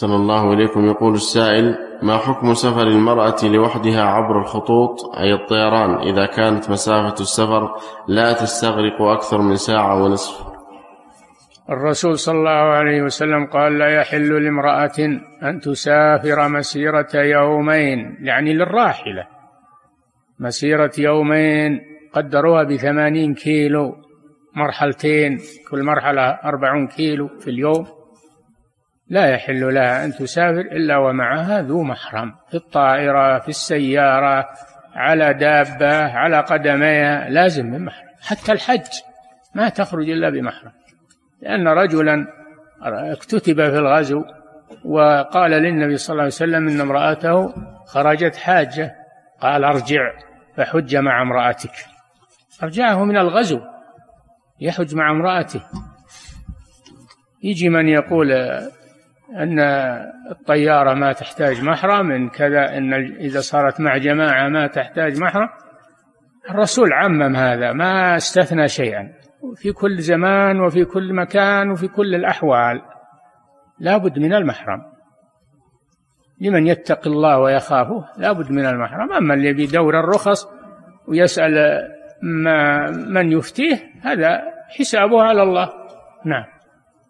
صلى الله إليكم. يقول السائل ما حكم سفر المرأة لوحدها عبر الخطوط؟ أي الطيران. إذا كانت مسافة السفر لا تستغرق أكثر من ساعة ونصف. الرسول صلى الله عليه وسلم قال لا يحل لامرأة أن تسافر مسيرة يومين يعني للراحلة. مسيرة يومين قدروها بثمانين كيلو مرحلتين كل مرحلة أربعون كيلو في اليوم. لا يحل لها أن تسافر إلا ومعها ذو محرم في الطائرة في السيارة على دابة على قدميها لازم من محرم حتى الحج ما تخرج إلا بمحرم لأن رجلا اكتتب في الغزو وقال للنبي صلى الله عليه وسلم إن امرأته خرجت حاجة قال أرجع فحج مع امرأتك. أرجعه من الغزو يحج مع امرأته. يجي من يقول أن الطيارة ما تحتاج محرم إن كذا إن إذا صارت مع جماعة ما تحتاج محرم الرسول عمم هذا ما استثنى شيئا. في كل زمان وفي كل مكان وفي كل الأحوال. لابد من المحرم. لمن يتقي الله ويخافه لابد من المحرم. أما اللي بيدور الرخص ويسأل ما من يفتيه هذا حسابه على الله. نعم.